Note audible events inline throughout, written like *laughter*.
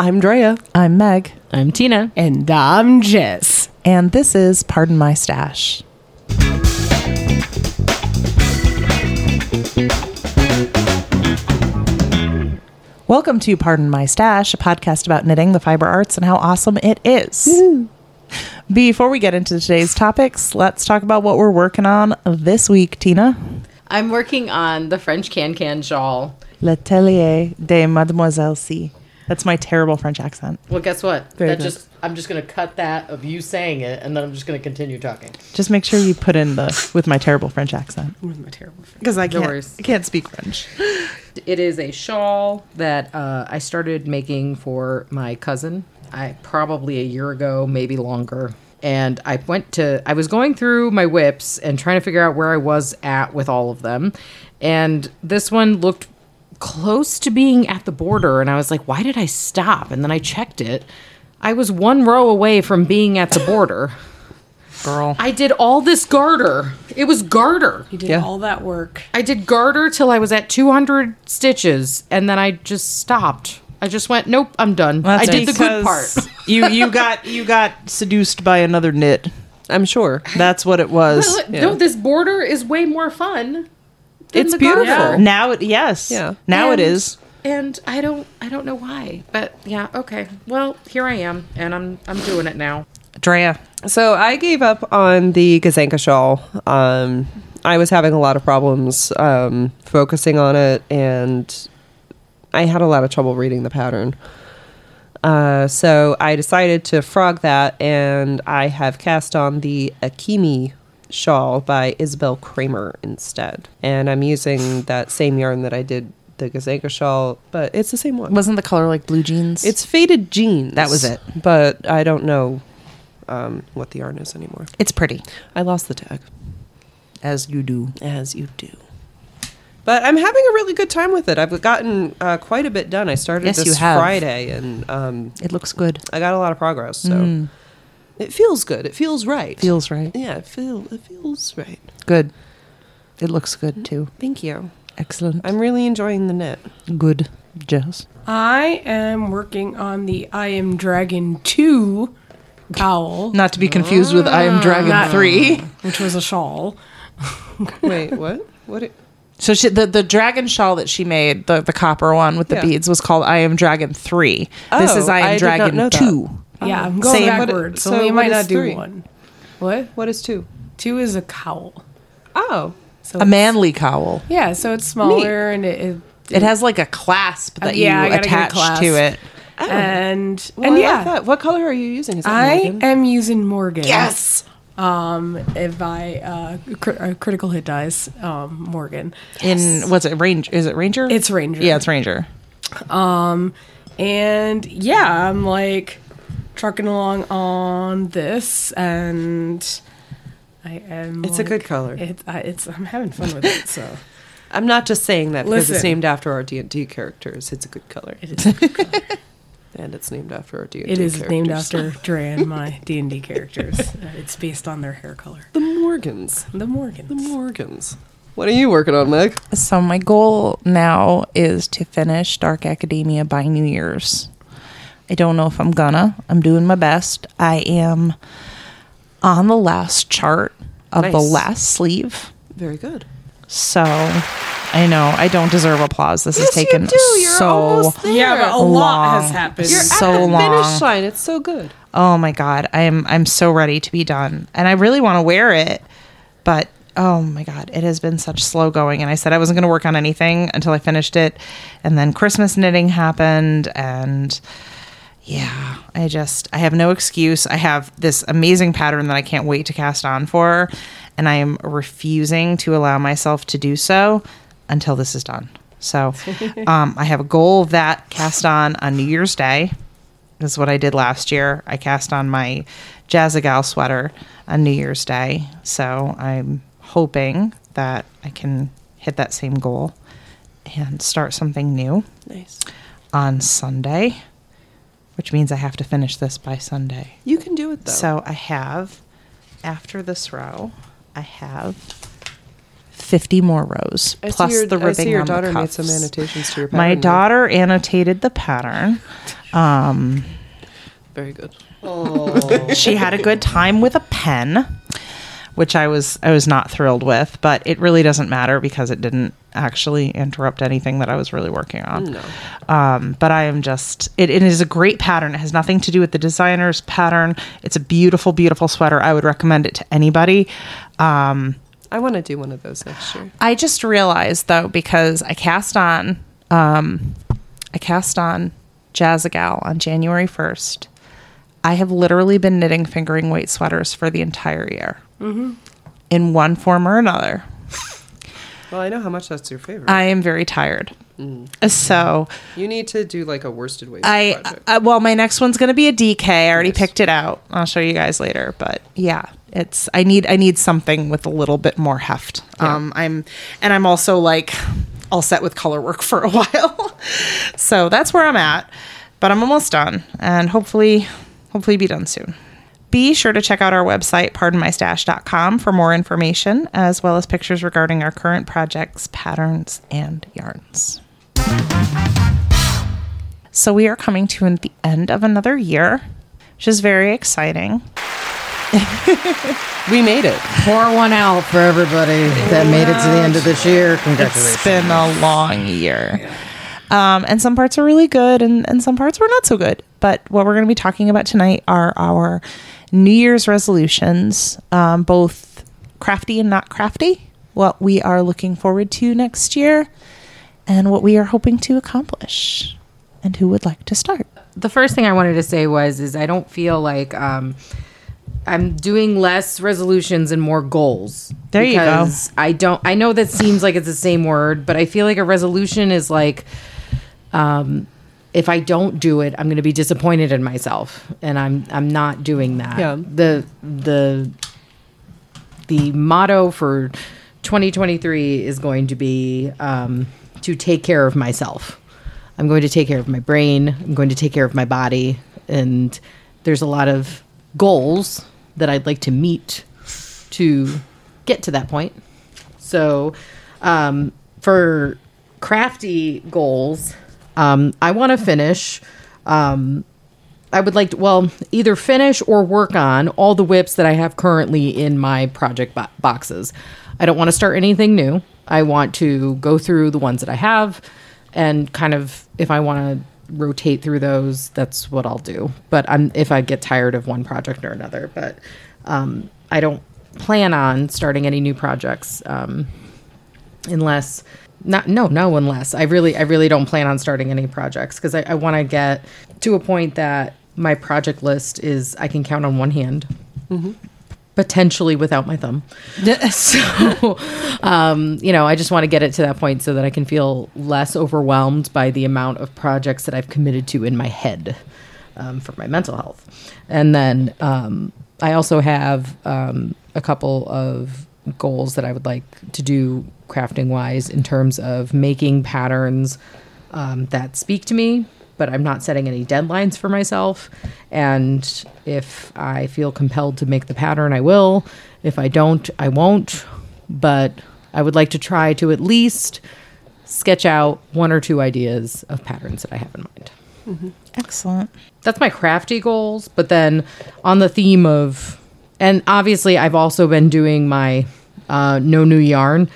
I'm Drea. I'm Meg, I'm Tina. And I'm Jess. and this is Pardon My Stash. Welcome to Pardon My Stash, a podcast about knitting, the fiber arts, and how awesome it is. Before we get into today's topics, let's talk about what we're working on this week, Tina. I'm working on the French can can shawl. L'Atelier de Mademoiselle C. That's my terrible French accent. Well, guess what? Very that good. just I'm just gonna cut that of you saying it, and then I'm just gonna continue talking. Just make sure you put in the with my terrible French accent With my terrible friend. because I can't. worries. I can't speak French. It is a shawl that uh, I started making for my cousin. I probably a year ago, maybe longer. And I went to I was going through my WIPs and trying to figure out where I was at with all of them. And this one looked close to being at the border and I was like, why did I stop? And then I checked it. I was one row away from being at the border. Girl. I did all this garter. It was garter. You did Yeah. all that work. I did garter till I was at 200 stitches, and then I just stopped. I just went, nope, I'm done. I did the good part. *laughs* you you got you got seduced by another knit. I'm sure. That's what it was. Well, No, this border is way more fun. Than It's the beautiful. garter. Now it yes. Yeah. Now it And- is. And I don't, I don't know why, but yeah, okay. Well, here I am, and I'm, I'm doing it now. Drea. So I gave up on the Gazanka shawl. Um, I was having a lot of problems um, focusing on it, and I had a lot of trouble reading the pattern. Uh, so I decided to frog that, and I have cast on the Akimi shawl by Isabell Kraemer instead. And I'm using that same yarn that I did the Gazanka shawl, but it's the same one. Wasn't the color like blue jeans? It's faded jeans. That was it. But I don't know um, what the yarn is anymore. it's pretty I lost the tag, as you do. as you do. But I'm having a really good time with it. I've gotten uh, quite a bit done. I started Yes, this. Friday, and um, It looks good. I got a lot of progress. So Mm. It feels good. It feels right. Feels right. yeah, it feel it feels right. Good. It looks good mm-hmm. too. Thank you. Excellent. I'm really enjoying the knit. good. Jess. I am working on the I Am Dragon 2 cowl, *laughs* Not to be confused with I Am ah. Dragon Not- 3. which was a shawl. *laughs* Wait, what? What? It, So she, the the dragon shawl that she made, the the copper one with the Yeah. beads, was called I Am Dragon Three. this Oh, is I Am I did not Dragon know that. Two. Yeah, I'm going Same. backwards, so, So we might not do three? one. What? what is two? Two is a cowl. Oh, So A manly cowl. Yeah, so it's smaller and it, it It has like a clasp that Uh, yeah, you gotta get a attach clasp. to it. and well, and I yeah, like. What color are you using? Is that I Morgan? am using Morgan. Yes. Um, if I uh, cri- uh critical hit dies, um, Morgan. In what's it? Range? Is it Ranger? It's Ranger. Yeah, it's Ranger. Um, And yeah, I'm like trucking along on this, and I am. It's a good color. It's I, it's I'm having fun with it. So *laughs* I'm not just saying that because it's named after our D and D characters. It's a good color, it is. a good color. *laughs* and it's named after our D and D. It is named after *laughs* Duran, my D and D characters. Uh, it's based on their hair color. the Morgans. The Morgans. The Morgans. What are you working on, Meg? So my goal now is to finish Dark Academia by New Year's. I don't know if I'm gonna. I'm doing my best. I am on the last chart of the last sleeve. Very good. So I know I don't deserve applause. This has Yes, you taken do. You're so almost there. yeah, but a long. lot has happened. You're so at the long. finish line. It's so good. Oh my god, I'm I'm so ready to be done. And I really want to wear it, but oh my god, it has been such slow going and I said I wasn't going to work on anything until I finished it and then Christmas knitting happened and yeah, I just I have no excuse. I have this amazing pattern that I can't wait to cast on for and I am refusing to allow myself to do so until this is done. So, *laughs* um, I have a goal of that cast on on New Year's Day. This is what I did last year. I cast on my Jazzagal sweater on New Year's Day. So I'm hoping that I can hit that same goal and start something new Nice. on Sunday, which means I have to finish this by Sunday. You can do it though. So I have, after this row, I have 50 more rows I plus see your, the ribbing I see your on the daughter made some annotations to your pattern. My pattern. daughter annotated the pattern. Um, Very good. she had a good time with a pen, which I was I was not thrilled with, but it really doesn't matter because it didn't actually interrupt anything that I was really working on. No. Um, but I am just it, it is a great pattern. It has nothing to do with the designer's pattern. It's a beautiful, beautiful sweater. I would recommend it to anybody. Um, I want to do one of those next year. I just realized though because I cast on um, I cast on Jazzagal on January first. I have literally been knitting fingering weight sweaters for the entire year, in one form or another. Well, I know how much that's your favorite. I am very tired, mm. so you need to do like a worsted weight I, uh, project. I well, my next one's gonna be a DK. I already Nice. picked it out. I'll show you guys later. But yeah, it's I need I need something with a little bit more heft. Um, I'm and I'm also like all set with color work *laughs* for a while, so that's where I'm at. But I'm almost done, and hopefully, hopefully, be done soon. Be sure to check out our website, pardonmystash.com, for more information, as well as pictures regarding our current projects, patterns, and yarns. So we are coming to the end of another year, which is very exciting. *laughs* we made it. Pour one out for everybody that made it to the end of this year. Congratulations. It's been a long year. Um, and some parts are really good and, and some parts were not so good. But what we're going to be talking about tonight are our New Year's resolutions, um, both crafty and not crafty, what we are looking forward to next year, and what we are hoping to accomplish. And who would like to start? the first thing I wanted to say was is I don't feel like um, I'm doing less resolutions and more goals. There you go. I don't. I know that seems like it's the same word, but I feel like a resolution is like, um, if I don't do it, I'm going to be disappointed in myself, and I'm I'm not doing that. Yeah. The the the motto for 2023 is going to be um, to take care of myself. I'm going to take care of my brain. I'm going to take care of my body. And there's a lot of goals that I'd like to meet to get to that point. So, um, for crafty goals, um, I want to finish. Um, I would like to, well, either finish or work on all the WIPs that I have currently in my project bo- boxes. I don't want to start anything new. I want to go through the ones that I have and kind of, if I want to rotate through those, that's what I'll do. But I'm, if I get tired of one project or another, but um, I don't plan on starting any new projects. Um, unless not no no unless i really i really don't plan on starting any projects because i, I want to get to a point that my project list is i can count on one hand. Potentially without my thumb. *laughs* So um, you know i just want to get it to that point so that i can feel less overwhelmed by the amount of projects that i've committed to in my head um, for my mental health. And then um, i also have um, a couple of goals that i would like to do crafting wise in terms of making patterns um, that speak to me but i'm not setting any deadlines for myself. And if i feel compelled to make the pattern i will. If i don't i won't. But i would like to try to at least sketch out one or two ideas of patterns that i have in mind. Excellent. that's my crafty goals but then on the theme of and obviously i've also been doing my uh, no new yarn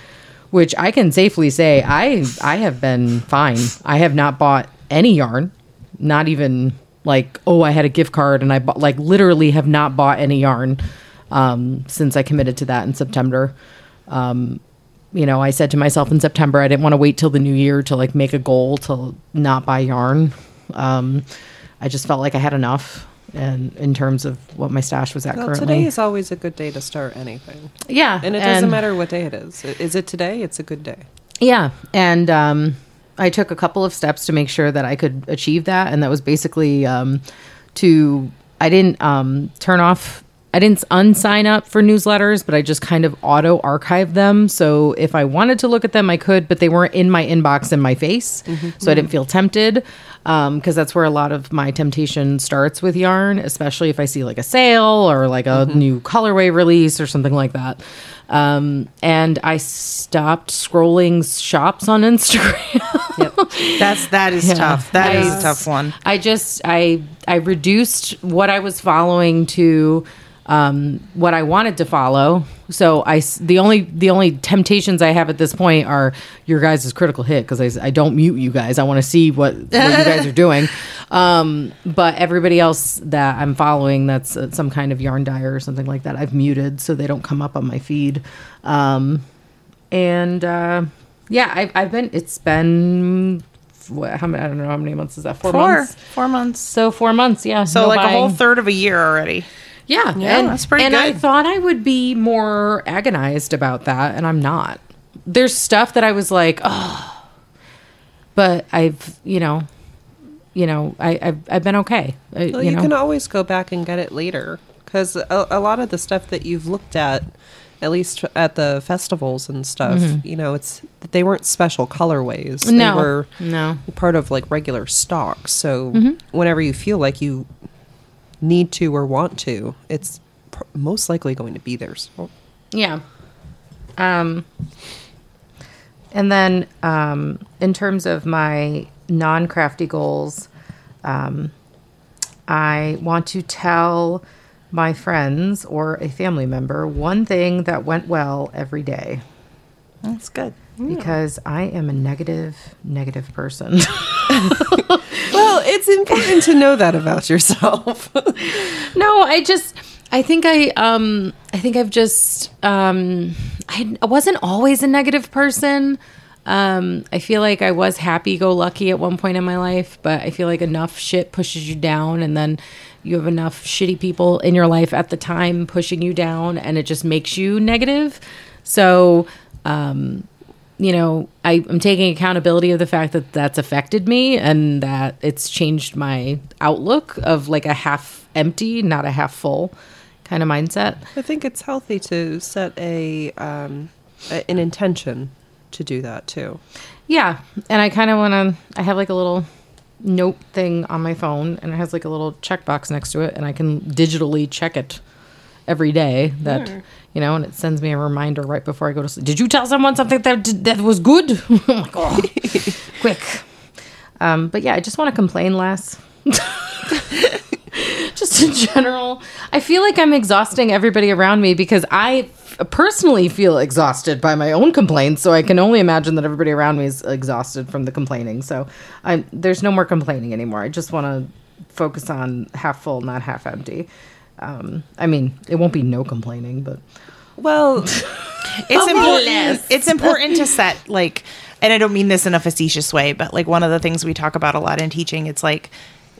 which i can safely say i i have been fine. I have not bought any yarn not even like oh i had a gift card and i bought like literally have not bought any yarn um, since i committed to that in september. Um, you know i said to myself in september i didn't want to wait till the new year to like make a goal to not buy yarn. Um, I just felt like I had enough, and in terms of what my stash was at Well, currently. today is always a good day to start anything. yeah, And it doesn't matter what day it is. Is it today? It's a good day. Yeah, and um, I took a couple of steps to make sure that I could achieve that, and that was basically um, to I didn't um, turn off. I didn't unsign up for newsletters, but I just kind of auto archive them. So if I wanted to look at them, I could, but they weren't in my inbox in my face. So I didn't feel tempted because that's where a lot of my temptation starts with yarn, especially if I see like a sale or like a new colorway release or something like that. Um, and I stopped scrolling shops on *laughs* Instagram. That's that is Yeah. tough. That is Yes. a tough one. I just I I reduced what I was following to um, what I wanted to follow. So I the only the only temptations I have at this point are your guys' critical hit because I, I don't mute you guys. I want to see what what you guys are *laughs* doing. Um, but everybody else that I'm following that's uh, some kind of yarn dyer or something like that I've muted so they don't come up on my feed. Um, and uh, yeah, I've, I've been it's been what, how many I don't know how many months is that four, Four months. four months. So four months, yeah. So no like a whole third of a year already. Yeah, Yeah, and, that's pretty And I thought I would be more agonized about that, and I'm not. There's stuff that I was like, oh, but I've, you know, you know, I, I've, I've been okay. I, Well, you, you, know, can always go back and get it later because a, a lot of the stuff that you've looked at, at least at the festivals and stuff, you know, it's they weren't special colorways. Mm-hmm. no, They were no, part of like regular stock. So Mm-hmm. whenever you feel like you need to or want to, it's pr- most likely going to be theirs. So Yeah. Um, and then um, in terms of my non crafty goals, um, I want to tell my friends or a family member one thing that went well every day That's good. Because I am a negative, negative person. *laughs* well, it's important to know that about yourself. *laughs* no, I just I think I um I think I've just um I, I wasn't always a negative person. Um I feel like I was happy go lucky at one point in my life, but I feel like enough shit pushes you down and then you have enough shitty people in your life at the time pushing you down and it just makes you negative. So um you know, I, I'm taking accountability of the fact that that's affected me and that it's changed my outlook of like a half empty, not a half full kind of mindset. I think it's healthy to set a, um, a an intention to do that too. Yeah. And I kind of want to, I have like a little note thing on my phone and it has like a little checkbox next to it and I can digitally check it every day that, you know, and it sends me a reminder right before I go to sleep. Did you tell someone something that, that was good? *laughs* I'm like, oh, *laughs* quick. Um, but yeah, I just want to complain less. *laughs* just in general, I feel like I'm exhausting everybody around me because I personally feel exhausted by my own complaints. So I can only imagine that everybody around me is exhausted from the complaining. So I'm there's no more complaining anymore. I just want to focus on half full, not half empty. Um, I mean, it won't be no complaining, but Well, *laughs* It's important. It's important to set like, and I don't mean this in a facetious way, but like one of the things we talk about a lot in teaching, it's like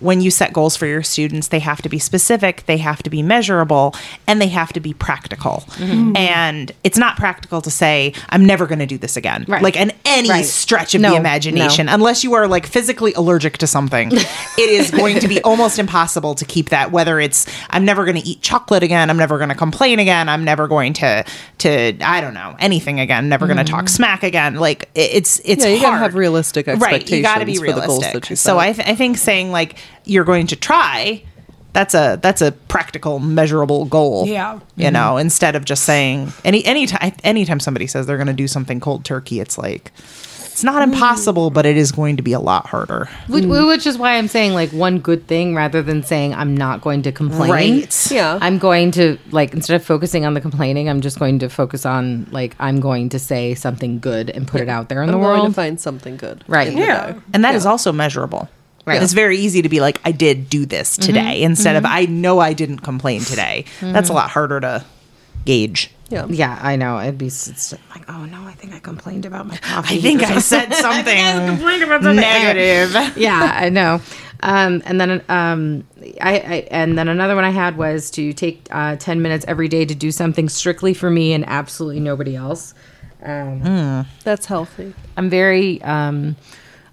when you set goals for your students, they have to be specific, they have to be measurable, and they have to be practical. Mm-hmm. And it's not practical to say, I'm never going to do this again. Right. Like in any Right. stretch of No, the imagination, no. unless you are like physically allergic to something, *laughs* it is going to be almost impossible to keep that. Whether it's, I'm never going to eat chocolate again, I'm never going to complain again, I'm never going to, to, I don't know, anything again, never going to talk smack again. Like it- it's, it's yeah, you hard. gotta have realistic expectations Right, you got to be for the goals realistic. so. I, th- I think saying like you're going to try, that's a that's a practical, measurable goal. Yeah. you mm-hmm. know, instead of just saying any anytime anytime somebody says they're going to do something cold turkey, it's like it's not mm. impossible, but it is going to be a lot harder. which, mm. which is why I'm saying like one good thing rather than saying I'm not going to complain. Right. Yeah. I'm going to like instead of focusing on the complaining, I'm just going to focus on like I'm going to say something good and put it out there in I'm the world to find something good. Right. in the Yeah. day. And that is also measurable. Right. It's very easy to be like, I did do this today, instead of I know I didn't complain today. That's a lot harder to gauge. Yeah. Yeah, I know. It'd be s- s- like, oh no, I think I complained about my coffee. I think *laughs* I said something I complained about something. negative. *laughs* yeah, I know. Um, and then, um, I, I and then another one I had was to take uh, ten minutes every day to do something strictly for me and absolutely nobody else. Um, That's healthy. I'm very.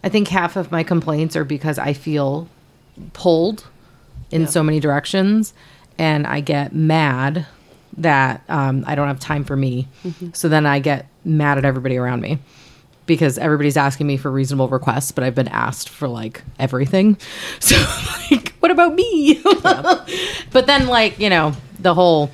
I think half of my complaints are because I feel pulled in so many directions, and I get mad that um, I don't have time for me. So then I get mad at everybody around me because everybody's asking me for reasonable requests, but I've been asked for like everything. *laughs* So like, what about me? *laughs* but then like you know the whole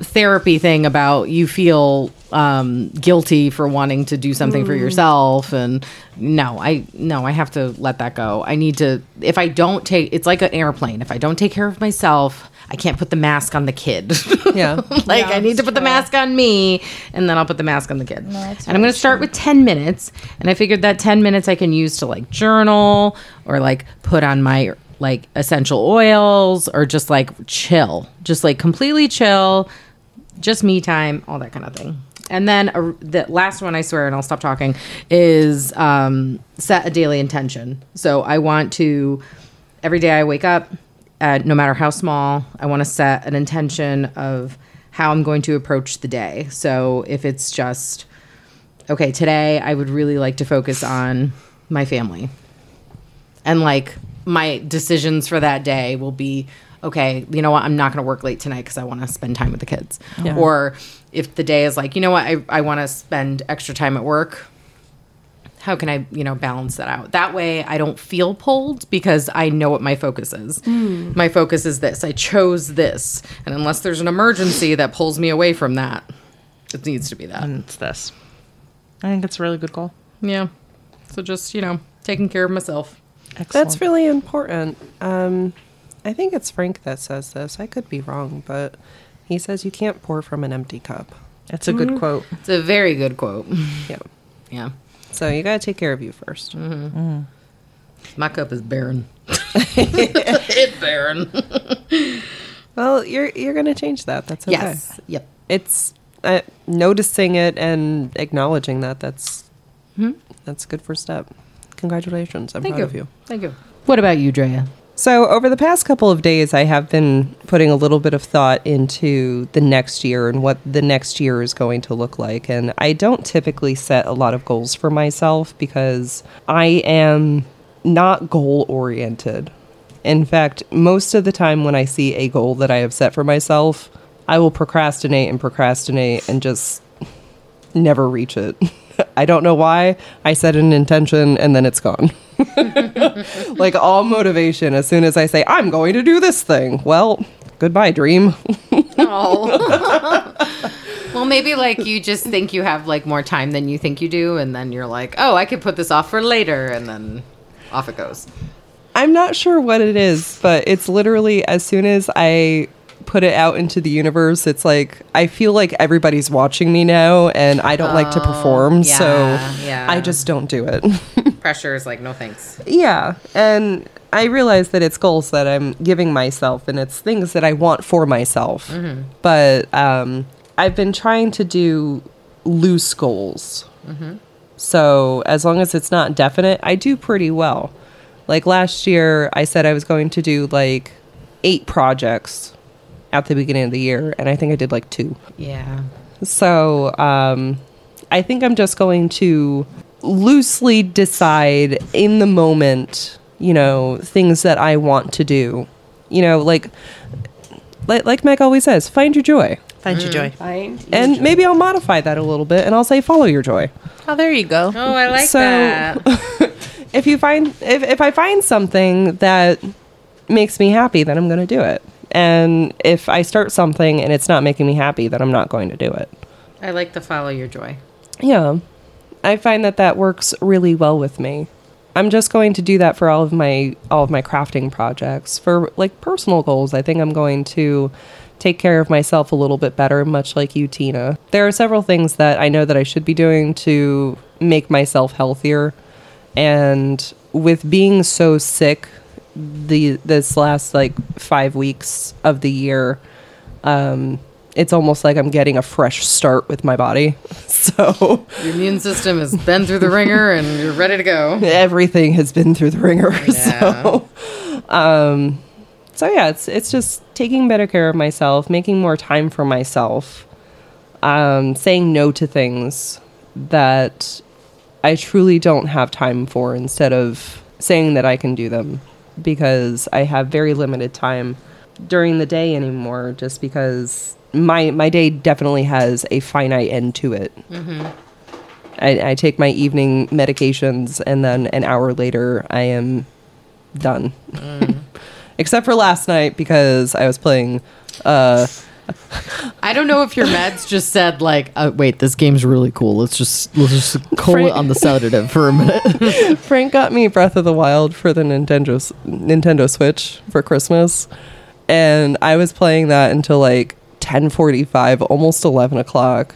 therapy thing about you feel um, guilty for wanting to do something for yourself. And no, I no, I have to let that go. I need to. If I don't take, it's like an airplane. If I don't take care of myself, I can't put the mask on the kid. *laughs* Yeah. like Yeah, I need to put the mask on me, and then I'll put the mask on the kid. that's and I'm going to start with 10 minutes. And I figured that 10 minutes I can use to like journal or like put on my like essential oils or just like chill, just like completely chill, just me time, all that kind of thing. And then uh, the last one, I swear, and I'll stop talking, is um, set a daily intention. So I want to, every day I wake up, uh, no matter how small, I want to set an intention of how I'm going to approach the day. So if it's just, okay, today I would really like to focus on my family. And like my decisions for that day will be okay, you know what, I'm not going to work late tonight because I want to spend time with the kids. Or if the day is like, you know what, I, I want to spend extra time at work, how can I, you know, balance that out? That way I don't feel pulled because I know what my focus is. My focus is this. I chose this. And unless there's an emergency that pulls me away from that, it needs to be that. And it's this. I think it's a really good goal. Yeah. So just, you know, taking care of myself. Excellent. That's really important. Um, I think it's Frank that says this. I could be wrong, but he says you can't pour from an empty cup. That's a good mm. quote. It's a very good quote. *laughs* Yeah. Yeah. So you got to take care of you 1st mm-hmm. mm. My cup is barren. *laughs* *laughs* it's barren. Well, you're you're going to change that. That's okay. Yes. Yep. It's uh, noticing it and acknowledging that. That's hmm? that's a good first step. Congratulations. I'm Thank proud you. of you. Thank you. What about you, Drea? So, over the past couple of days, I have been putting a little bit of thought into the next year and what the next year is going to look like. And I don't typically set a lot of goals for myself because I am not goal oriented. In fact, most of the time when I see a goal that I have set for myself, I will procrastinate and procrastinate and just never reach it. *laughs* I don't know why. I set an intention and then it's gone. *laughs* like all motivation as soon as I say, I'm going to do this thing. Well, goodbye, dream. *laughs* Oh. *laughs* well, maybe like you just think you have like more time than you think you do, and then you're like, oh, I could put this off for later, and then off it goes. I'm not sure what it is, but it's literally as soon as I put it out into the universe, it's like I feel like everybody's watching me now and I don't like to perform, so yeah, yeah. I just don't do it. *laughs* Pressure is like, no thanks. yeah, and I realize that it's goals that I'm giving myself and it's things that I want for myself. But um, I've been trying to do loose goals. So as long as it's not definite, I do pretty well. Like last year, I said I was going to do like eight projects at the beginning of the year, and I think I did like two. Yeah. So um, I think I'm just going to loosely decide in the moment, you know, things that I want to do. You know, like like, like Meg always says, find your joy. Find your joy. Find And maybe I'll modify that a little bit and I'll say follow your joy. Oh, there you go. Oh, I like So- that. *laughs* If you find if, if I find something that makes me happy, then I'm going to do it. And if I start something and it's not making me happy, then I'm not going to do it. I like to follow your joy. Yeah. I find that that works really well with me. I'm just going to do that for all of my all of my crafting projects. For like personal goals, I think I'm going to take care of myself a little bit better, much like you, Tina. There are several things that I know that I should be doing to make myself healthier. And with being so sick the this last like 5 weeks of the year, um it's almost like I'm getting a fresh start with my body. *laughs* So *laughs* Your immune system has been through the ringer, and you're ready to go. everything has been through the ringer. *laughs* Yeah. So, um, so yeah, it's it's just taking better care of myself, making more time for myself, um, saying no to things that I truly don't have time for, instead of saying that I can do them, because I have very limited time during the day anymore. Just because my my day definitely has a finite end to it. I, I take my evening medications, and then an hour later, I am done. *laughs* Except for last night because I was playing uh, I don't know if your meds just said like, uh, "Wait, this game's really cool. Let's just let's just call it on the sedative for a minute." *laughs* Frank got me Breath of the Wild for the Nintendo Nintendo Switch for Christmas, and I was playing that until like ten forty five, almost eleven o'clock.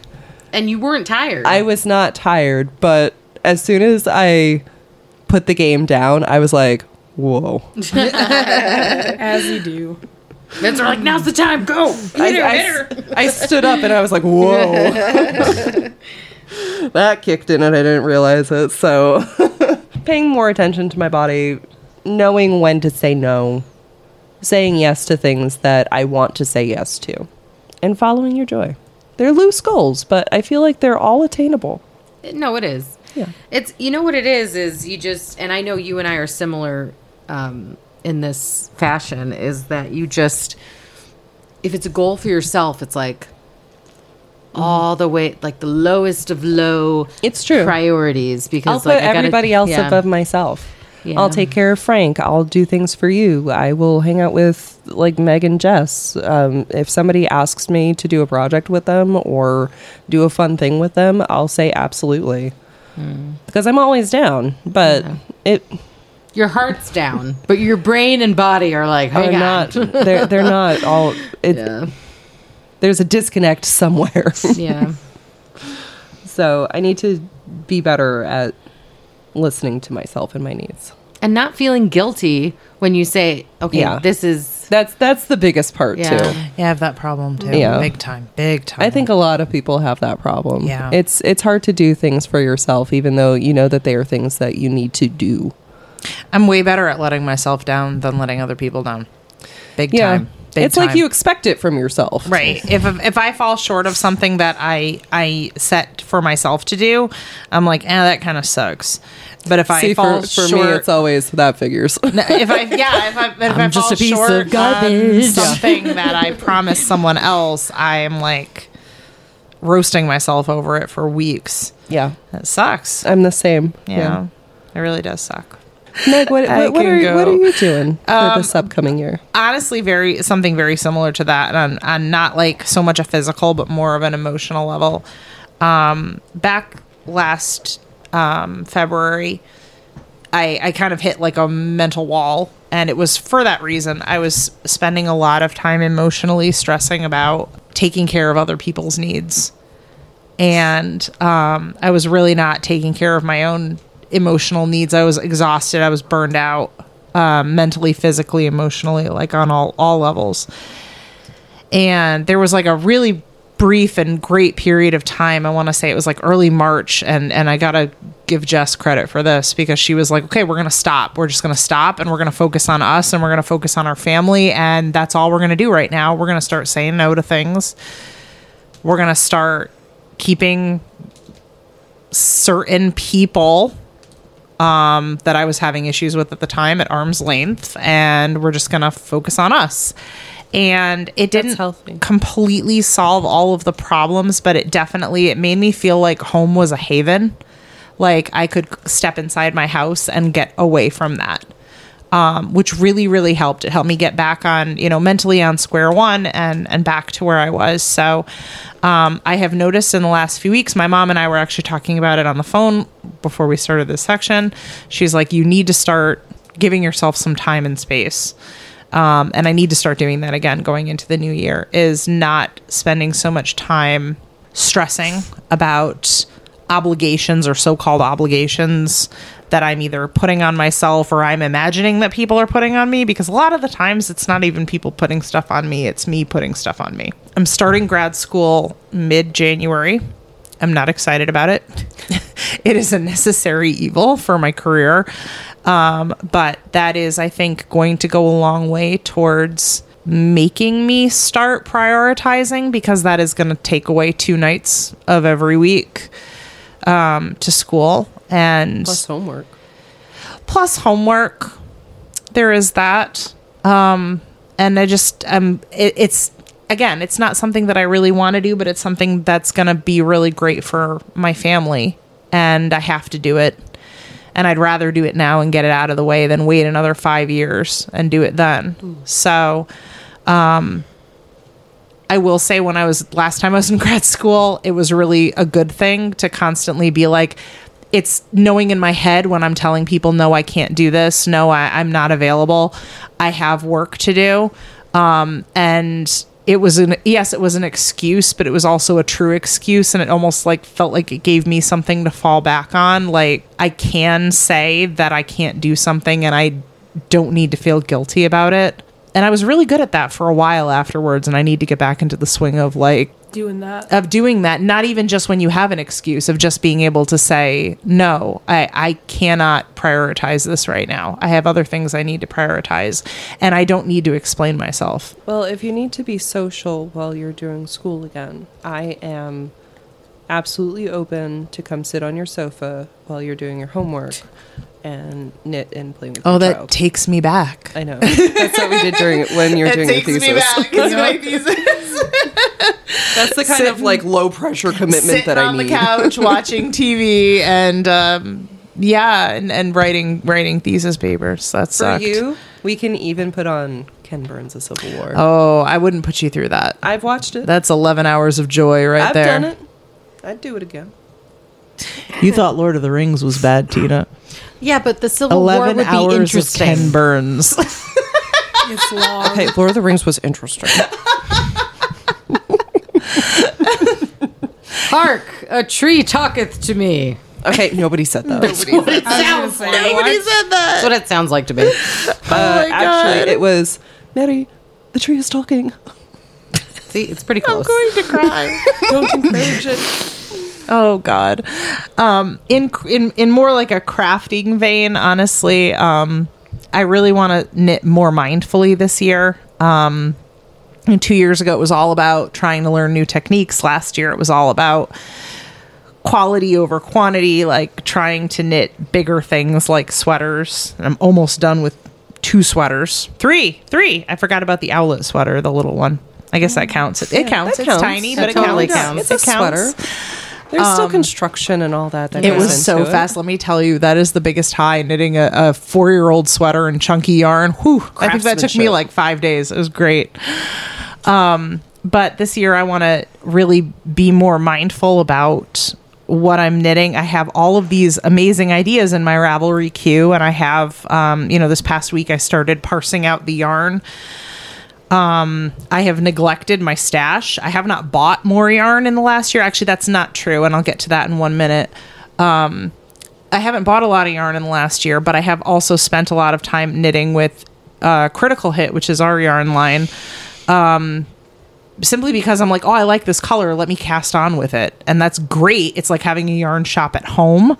and you weren't tired. I was not tired, but as soon as I put the game down, I was like, "Whoa!" *laughs* As you do. Meds are like, "Now's the time. Go." I, I- I stood up and I was like, *laughs* "Whoa!" that kicked in, and I didn't realize it. So, *laughs* paying more attention to my body, knowing when to say no, saying yes to things that I want to say yes to, and following your joy. They're loose goals, but I feel like they're all attainable. No, it is. Yeah. It's you know what it is is you just and I know you and I are similar um, in this fashion is that you just if it's a goal for yourself, it's like all the way like the lowest of low It's true. priorities because I'll put like gotta- everybody else yeah. above myself. Yeah. I'll take care of Frank. I'll do things for you. I will hang out with like Meg and Jess. Um, if somebody asks me to do a project with them or do a fun thing with them, I'll say absolutely because I'm always down. But it Your heart's down, but your brain and body are like, are hang on. not. *laughs* They're they're not all. It, Yeah. There's a disconnect somewhere. Yeah. *laughs* so I need to be better at listening to myself and my needs. and not feeling guilty when you say, okay, Yeah. this is That's that's the biggest part Yeah. too. Yeah, I have that problem too. Yeah. Big time. Big time. I think a lot of people have that problem. Yeah. It's it's hard to do things for yourself even though you know that they are things that you need to do. I'm way better at letting myself down than letting other people down. Big Yeah. time. Big it's like you expect it from yourself. Right. If if I fall short of something that I I set for myself to do, I'm like, eh, that kind of sucks. But if I See, fall for, for short, me, it's always that figures. If I yeah, if I if *laughs* I I'm just fall a piece of short garbage. on something *laughs* that I promised someone else, I am like roasting myself over it for weeks. yeah. It sucks. I'm the same. Yeah, it really does suck. Meg, what, what, what, are, what are you doing for Um, this upcoming year? honestly very something very similar to that and, and not like so much a physical but more of an emotional level. Um back last um february i i kind of hit like a mental wall and it was for that reason i was spending a lot of time emotionally stressing about taking care of other people's needs. And um, I was really not taking care of my own emotional needs. I was exhausted. I was burned out, um, mentally, physically, emotionally, like on all all levels. And there was like a really brief and great period of time. I want to say it was like early March, and and I gotta give Jess credit for this because she was like, "Okay, we're gonna stop. We're just gonna stop, and we're gonna focus on us, and we're gonna focus on our family, and that's all we're gonna do right now. We're gonna start saying no to things." we're going to start keeping certain people um, that I was having issues with at the time at arm's length, and we're just to focus on us. And it didn't completely solve all of the problems, but it definitely it made me feel like home was a haven. Like I could step inside my house and get away from that um, which really really helped. It helped me get back on you know mentally on square one and and back to where i was. So um, i have noticed in the last few weeks my mom and i were actually talking about it on the phone before we started this section. She's like you need to start giving yourself some time and space. Um, and i need to start doing that again going into the new year is not spending so much time stressing about obligations or so-called obligations that I'm either putting on myself or I'm imagining that people are putting on me because a lot of the times it's not even people putting stuff on me, it's me putting stuff on me. I'm starting grad school mid-January. I'm not excited about it. *laughs* it is a necessary evil for my career. Um, but that is, I think, going to go a long way towards making me start prioritizing because that is going to take away two nights of every week um, to school and Plus homework. plus homework. There is that. Um, and I just um it, it's again, it's not something that I really want to do, but it's something that's going to be really great for my family and I have to do it. And I'd rather do it now and get it out of the way than wait another 5 years and do it then. So, um I will say when I was last time I was in *laughs* grad school, it was really a good thing to constantly be like, it's knowing in my head when I'm telling people, no, I can't do this. No, I, I'm not available. I have work to do. Um, and it was an, yes, it was an excuse, but it was also a true excuse. And it almost like felt like it gave me something to fall back on. Like I can say that I can't do something and I don't need to feel guilty about it. And I was really good at that for a while afterwards. And I need to get back into the swing of like, Doing that. of doing that not even just when you have an excuse of just being able to say no i i cannot prioritize this right now i have other things i need to prioritize and i don't need to explain myself Well, if you need to be social while you're doing school again, I am absolutely open to come sit on your sofa while you're doing your homework and knit and play with oh your that child. takes me back I know. *laughs* That's what we did during when you were doing your thesis. *laughs* thesis. That's the kind of like low pressure *laughs* commitment that I need. Sitting on the couch watching tv and um yeah and, and writing writing thesis papers That's For you, we can even put on Ken Burns' A Civil War. oh i wouldn't put you through that I've watched it. that's 11 hours of joy right I've there done it. I'd do it again. you thought lord of the rings was bad tina Yeah, but the Civil War 11 would be hours of interesting. ken burns *laughs* It's long. Okay, Lord of the Rings was interesting. *laughs* Hark, a tree talketh to me. Okay, nobody said that. That's what it sounds like. say, Nobody said that. That's what it sounds like to me. *laughs* Uh, my God. actually, it was Mary. The tree is talking. See, it's pretty close. I'm going to cry. Don't encourage it. Oh God. Um, in in in more like a crafting vein, honestly, um, I really want to knit more mindfully this year. Um, two years ago, it was all about trying to learn new techniques. Last year, it was all about quality over quantity, like trying to knit bigger things like sweaters. I'm almost done with two sweaters. Three, three. I forgot about the owlet sweater, the little one. I guess that counts. It, it counts. that It's counts. tiny, That but it totally counts. counts. It's a It counts. sweater. There's still construction and all that. that It goes was so it. fast. Let me tell you, that is the biggest high knitting a, a four year old sweater in chunky yarn. Whew, I think that took me like five days. It was great. Um, but this year, I want to really be more mindful about what I'm knitting. I have all of these amazing ideas in my Ravelry queue, and I have, um, you know, this past week I started parsing out the yarn. Um, I have neglected my stash. I have not bought more yarn in the last year. Actually, that's not true, and I'll get to that in one minute. Um, I haven't bought a lot of yarn in the last year, but I have also spent a lot of time knitting with uh, Critical Hit, which is our yarn line. Um, simply because I'm like, oh, I like this color. Let me cast on with it, and that's great. It's like having a yarn shop at home.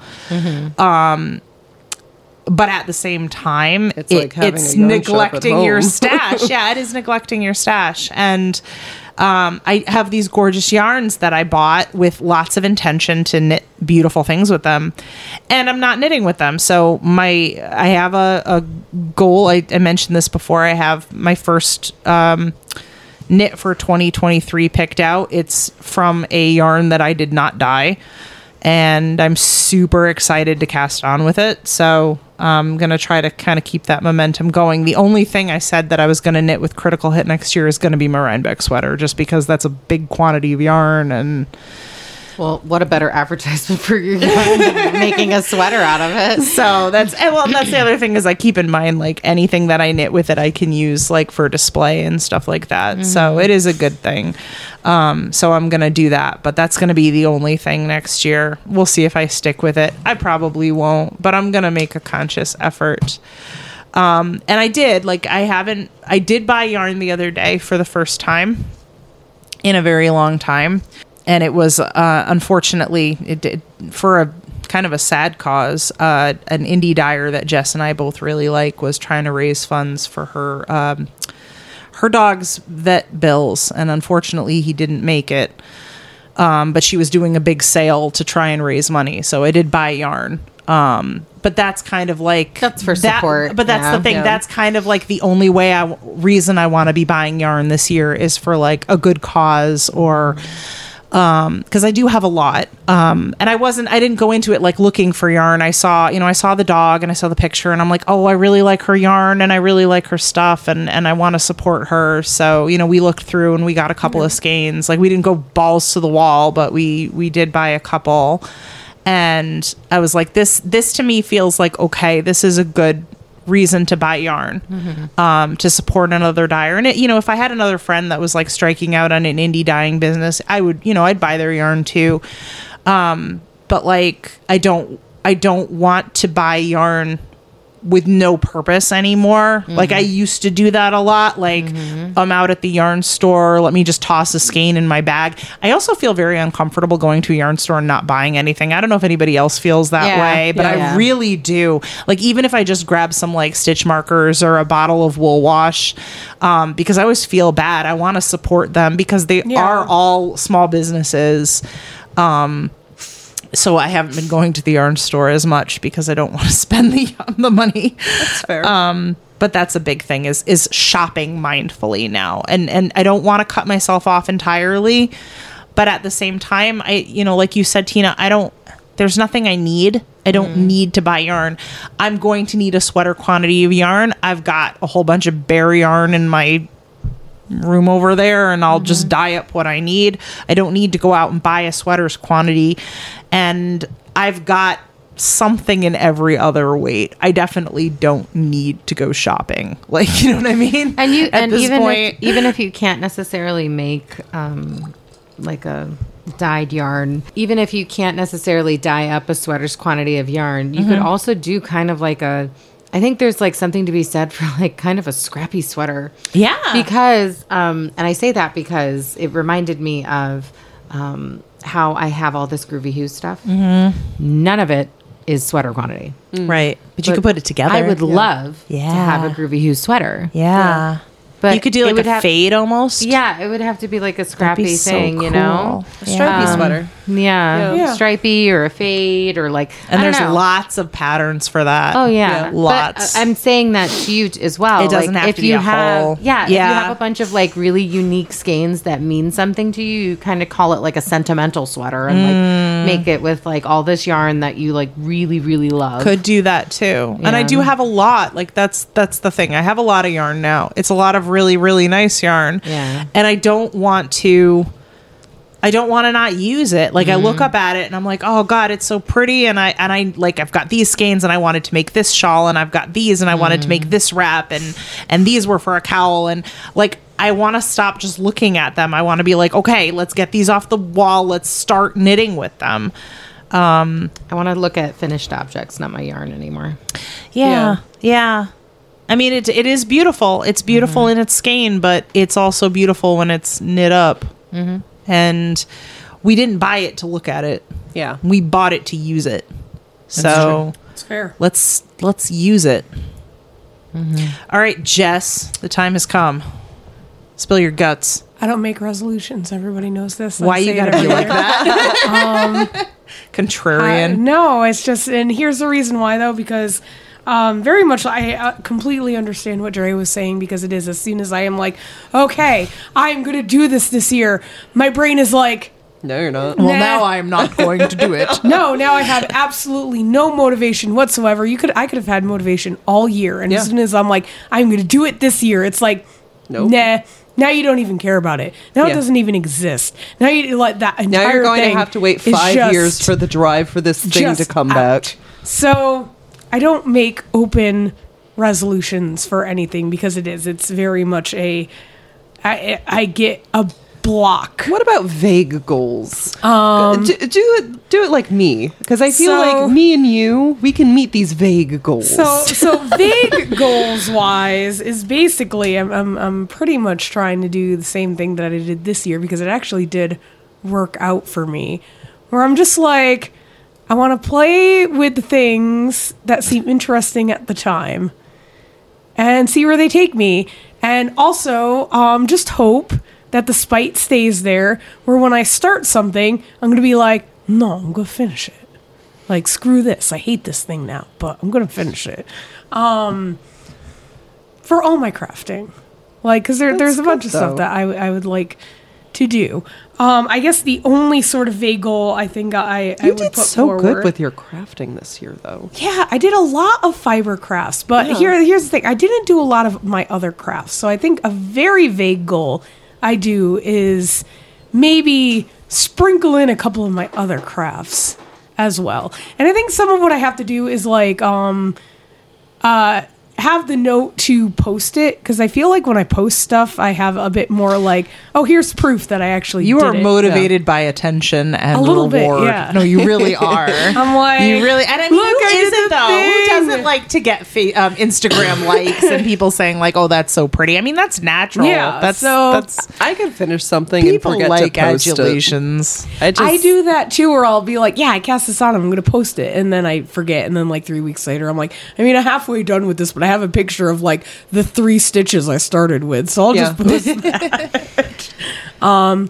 Um, but at the same time, It's like it's a yarn shop at neglecting your *laughs* stash. yeah, it is neglecting your stash. And um, I have these gorgeous yarns that I bought with lots of intention to knit beautiful things with them, and I'm not knitting with them. So my I have a, a goal. I, I mentioned this before. I have my first. Um, knit for 2023 picked out. It's from a yarn that I did not dye, and I'm super excited to cast on with it. So I'm gonna try to kind of keep that momentum going. The only thing I said that I was gonna knit with Critical Hit next year is gonna be my Rhinebeck sweater, just because that's a big quantity of yarn and Well, what a better advertisement *laughs* for you making a sweater out of it. so that's and well that's the other thing is I keep in mind like anything that I knit with it I can use like for display and stuff like that. So it is a good thing. Um, so I'm gonna do that, but that's gonna be the only thing next year. We'll see if I stick with it. I probably won't, but I'm gonna make a conscious effort. Um, and I did like I haven't I did buy yarn the other day for the first time in a very long time and it was uh, unfortunately it did for a kind of a sad cause uh, an indie dyer that jess and i both really like was trying to raise funds for her um, her dog's vet bills. And unfortunately he didn't make it. Um, but she was doing a big sale to try and raise money. So i did buy yarn. Um, but that's kind of like That's for that- support, but that's yeah. the thing. Yeah. that's kind of like the only way I reason I want to be buying yarn this year is for like a good cause or because I do have a lot. Um, and I wasn't, I didn't go into it like looking for yarn. I saw, you know, I saw the dog and I saw the picture and I'm like, oh, I really like her yarn and I really like her stuff and, and I want to support her. So, you know, we looked through and we got a couple of skeins. Like we didn't go balls to the wall, but we, we did buy a couple. And I was like, this, this to me feels like, okay, this is a good reason to buy yarn um, to support another dyer. And it, you know, if I had another friend that was like striking out on an indie dyeing business, I would, you know, I'd buy their yarn too. Um, but like, I don't, I don't want to buy yarn with no purpose anymore. Like I used to do that a lot. Like I'm out at the yarn store, let me just toss a skein in my bag. I also feel very uncomfortable going to a yarn store and not buying anything. I don't know if anybody else feels that Yeah, way, but yeah. I really do. Like even if I just grab some like stitch markers or a bottle of wool wash, um, because I always feel bad. I want to support them because they Yeah. are all small businesses. Um, so I haven't been going to the yarn store as much because I don't want to *laughs* spend the the money. That's fair. Um, but that's a big thing is is shopping mindfully now, and and I don't want to cut myself off entirely, but at the same time, I you know like you said, Tina, I don't. There's nothing I need. I don't need to buy yarn. I'm going to need a sweater quantity of yarn. I've got a whole bunch of bare yarn in my room over there and I'll just dye up what I need. I don't need to go out and buy a sweater's quantity. And I've got something in every other weight. I definitely don't need to go shopping. *laughs* Like, you know what I mean? And you At and this even point- if, *laughs* even if you can't necessarily make um, like a dyed yarn, even if you can't necessarily dye up a sweater's quantity of yarn, you could Mm-hmm. also do kind of like a. I think there's like something to be said for like kind of a scrappy sweater. Yeah. Because um, and I say that because it reminded me of um, how I have all this groovy hue stuff. Mm-hmm. None of it is sweater quantity. right. But, you could put it together. I would love to have a groovy hue sweater. Yeah. But you could do it like would a have- fade almost. Yeah, it would have to be like a scrappy so thing, you know? cool. A stripy Yeah. sweater. Yeah, Yeah. stripy or a fade or like. And I don't there's know. lots of patterns for that. Oh yeah, Yeah. But, Lots. uh, I'm saying that to you as well. It doesn't like, have if to be you a have, whole- Yeah, if you Yeah. have a bunch of like really unique skeins that mean something to you, you kind of call it like a sentimental sweater and Mm. like make it with like all this yarn that you like really really love. could do that too. And I do have a lot. Like that's that's the thing. I have a lot of yarn now. It's a lot of really really nice yarn. Yeah. And I don't want to I don't want to not use it. Like I look Mm-hmm. up at it and I'm like, "Oh god, it's so pretty." And I and I like I've got these skeins and I wanted to make this shawl and I've got these and I wanted to Mm. make this wrap and and these were for a cowl and like I want to stop just looking at them. I want to be like, "Okay, let's get these off the wall. Let's start knitting with them." Um I want to look at finished objects, not my yarn anymore. Yeah. Yeah. I mean, it, it is beautiful. It's beautiful in its skein, but it's also beautiful when it's knit up. And we didn't buy it to look at it. Yeah. We bought it to use it. So It's fair. let's let's use it. All right, Jess, the time has come. Spill your guts. I don't make resolutions. Everybody knows this. I Why you gotta be every like that? Uh, *laughs* *laughs* Contrarian. no, it's just, and here's the reason why though, because um, very much I uh, completely understand what Dre was saying because it is as soon as I am like, okay, I'm gonna do this this year, my brain is like, No, you're not. well, Nah. now I'm not going to do it. *laughs* no, now I have absolutely no motivation whatsoever. You could, I could have had motivation all year, and Yeah. as soon as I'm like, I'm gonna do it this year, it's like, Nope. nah. Now you don't even care about it. Now it doesn't even exist. Now you like that entire Now you're going to have to wait five years for the drive for this thing to come out. back. So I don't make open resolutions for anything because it is. It's very much a. I I get a block. What about vague goals? Um, do, do it. Do it like me, because I feel So- like me and you, we can meet these vague goals. So so vague *laughs* goals wise is basically I'm, I'm I'm pretty much trying to do the same thing that I did this year because it actually did work out for me. Where I'm just like I want to play with the things that seem interesting at the time and see where they take me. And also, um, just hope that the spite stays there. Where when I start something, I'm gonna be like, no, I'm gonna finish it. Like, screw this. I hate this thing now, but I'm gonna finish it. Um, for all my crafting, like, cause there, there's a good, bunch of stuff though. that I would like to do. Um, I guess the only sort of vague goal I think I, I You would did put so forward. good with your crafting this year, though. Yeah, I did a lot of fiber crafts, but Yeah. here here's the thing. I didn't do a lot of my other crafts. So I think a very vague goal I do is maybe sprinkle in a couple of my other crafts as well. And I think some of what I have to do is like um uh have the note to post it because I feel like when I post stuff, I have a bit more like, oh, here's proof that I actually You did are it. motivated by attention and A little bit, yeah. No, you really *laughs* are. I'm like, you really, and I mean, look, who I did isn't the though? thing. Who doesn't like to get fa- um, Instagram *laughs* likes and people saying like, "Oh, that's so pretty"? I mean, that's natural. Yeah, that's so- that's I can finish something and forget like to post adulations. it. I, just, I do that too, where I'll be like, "Yeah, I cast this on. I'm going to post it," and then I forget, and then like three weeks later, I'm like, "I mean, I'm halfway done with this, but I have a picture of like the three stitches I started with, so I'll Yeah. just post *laughs* that." um,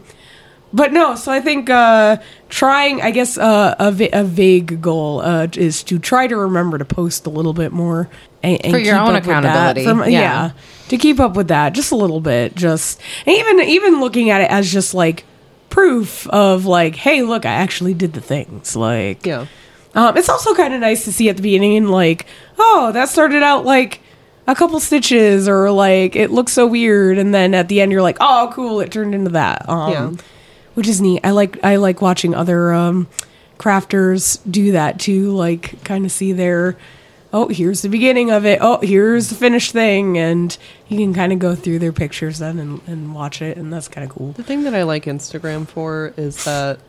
but no, so I think uh, trying, I guess, uh, a, va- a vague goal uh, is to try to remember to post a little bit more and, and For your keep own up accountability, From- yeah. yeah, to keep up with that just a little bit, just even even looking at it as just like proof of like, hey, look, I actually did the things. Like, Yeah. Um, it's also kind of nice to see at the beginning and like, oh, that started out like a couple stitches or like it looks so weird, and then at the end you're like, oh, cool, it turned into that. Um, Yeah. which is neat. I like I like watching other um, crafters do that too. Like, kind of see their oh, here's the beginning of it. Oh, here's the finished thing, and you can kind of go through their pictures then and, and watch it, and that's kind of cool. The thing that I like Instagram for is that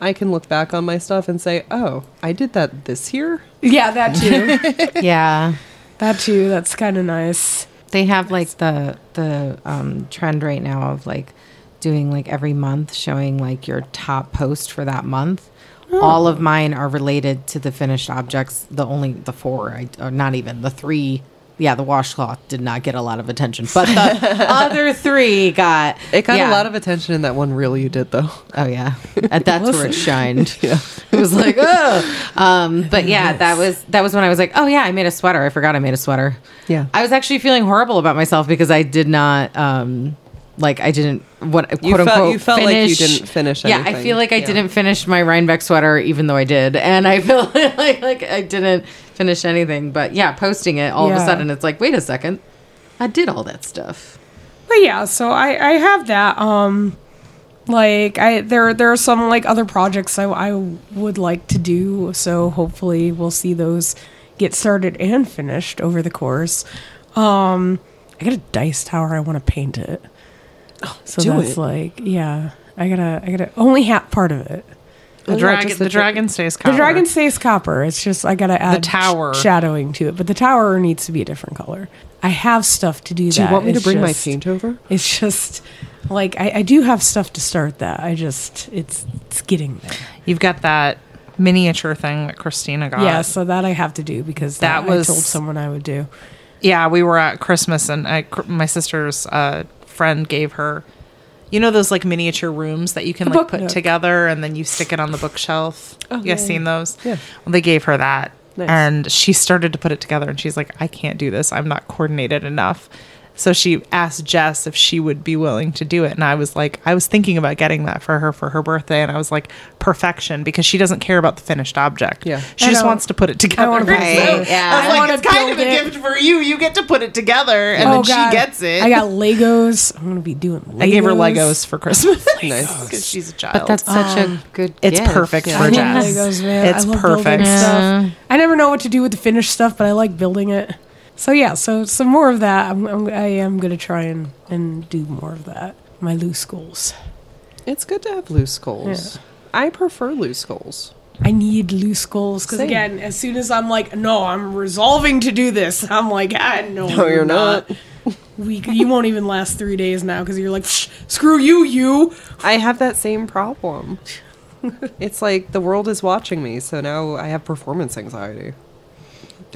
I can look back on my stuff and say, "Oh, I did that this year." Yeah, that too. *laughs* Yeah. that too. That's kind of nice. They have like the the um, trend right now of like doing like every month showing like your top post for that month. All of mine are related to the finished objects. The only the four, I, or not even the three. Yeah, the washcloth did not get a lot of attention, but the *laughs* other three got. It got yeah. a lot of attention in that one reel you did, though. Oh yeah, and that's where it shined. *laughs* Yeah. It was like, oh. Um, but yeah, that was that was when I was like, oh yeah, I made a sweater. I forgot I made a sweater. Yeah. I was actually feeling horrible about myself because I did not, um, like, I didn't what quote You felt- unquote you felt like you finish- didn't finish Yeah, I feel like I Yeah. didn't finish my Rhinebeck sweater, even though I did, and I *laughs* feel like like I didn't finish anything. But yeah, posting it all of a sudden, it's like, wait a second, I did all that stuff. But yeah, so I I have that. Um, like I there there are some like other projects I I would like to do. So hopefully we'll see those get started and finished over the course. Um, I got a dice tower. I want to paint it. so do that's it. like yeah. I gotta I gotta only half part of it. The dragon, the the- dragon stays. Copper. The dragon stays copper. It's just I gotta add the tower. sh- shadowing to it, but the tower needs to be a different color. I have stuff to do Do that. you want me to It's bring my paint over? It's just like I, I do have stuff to start that. I just it's it's getting there. You've got that miniature thing that Christina got. yeah, so that I have to do because that, That was- I told someone I would do. Yeah, we were at Christmas and I, my sister's uh, friend gave her, you know, those like miniature rooms that you can The like put nook. together and then you stick it on the bookshelf. Oh, you guys yeah, seen those? Yeah. Well, they gave her that. Nice. And she started to put it together and she's like, I can't do this. I'm not coordinated enough. So she asked Jess if she would be willing to do it. And I was like, I was thinking about getting that for her for her birthday. And I was like, perfection, because she doesn't care about the finished object. Yeah. She I just wants to put it together. I wanna put it *laughs* Right, together. yeah. I was I like, it's kind of a it. gift for you. You get to put it together, and oh, then she gets it. Oh, I got Legos. *laughs* I'm gonna be doing. Legos. I gave her Legos for Christmas *laughs* Nice. because she's a child. But that's such a um, good. it's gift. perfect Yeah. for I Jess. Legos, man. It's I love perfect. Yeah. stuff. I never know what to do with the finished stuff, but I like building it. So yeah, so some more of that. I'm, I'm I am gonna try and and do more of that. My loose goals. It's good to have loose goals. I prefer loose goals. I need loose goals because again, as soon as I'm like, no, I'm resolving to do this, *laughs* I'm like, ah, no, No, you're not. We, you won't even last three days now because you're like, screw you, you. I have that same problem. *laughs* it's like the world is watching me, so now I have performance anxiety.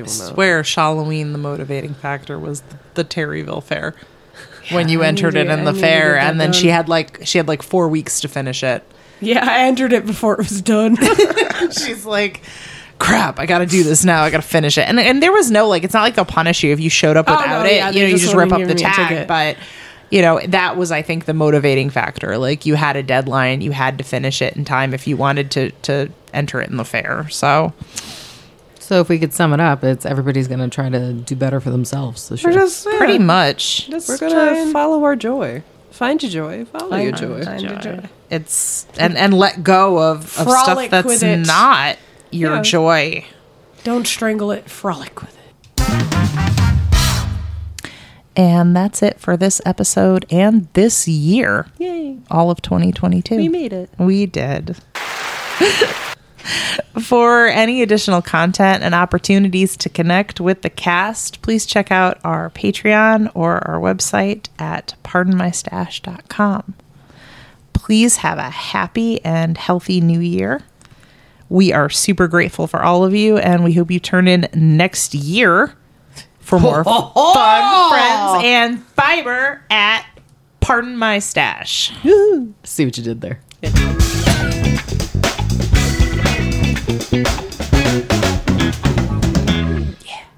Doing that. Where Halloween, the motivating factor was the, the Terryville Fair. When you I entered need it in I the need fair, and then she had like she had like four weeks to finish it. Yeah, I entered it before it was done. *laughs* *laughs* She's like, "Crap, I got to do this now. I got to finish it." And and there was no like, it's not like they'll punish you if you showed up Oh, without no, it. yeah, you they know, you just just rip up the give me a tag. ticket. But you know, that was I think the motivating factor. Like you had a deadline, you had to finish it in time if you wanted to to enter it in the fair. So So if we could sum it up, it's everybody's going to try to do better for themselves this We're year. just yeah, pretty much Just We're gonna follow our joy. Find your joy. Follow your joy. Find your joy. it's and and let go of, of stuff that's not your Yeah. joy. Don't strangle it. Frolic with it. And that's it for this episode and this year. Yay. All of 2022. We made it. We did. *laughs* For any additional content and opportunities to connect with the cast, please check out our Patreon or our website at pardonmystash.com. Please have a happy and healthy new year. We are super grateful for all of you, and we hope you turn in next year for more *laughs* oh! fun, friends, and fiber at Pardon My Stash. See what you did there. Thank you.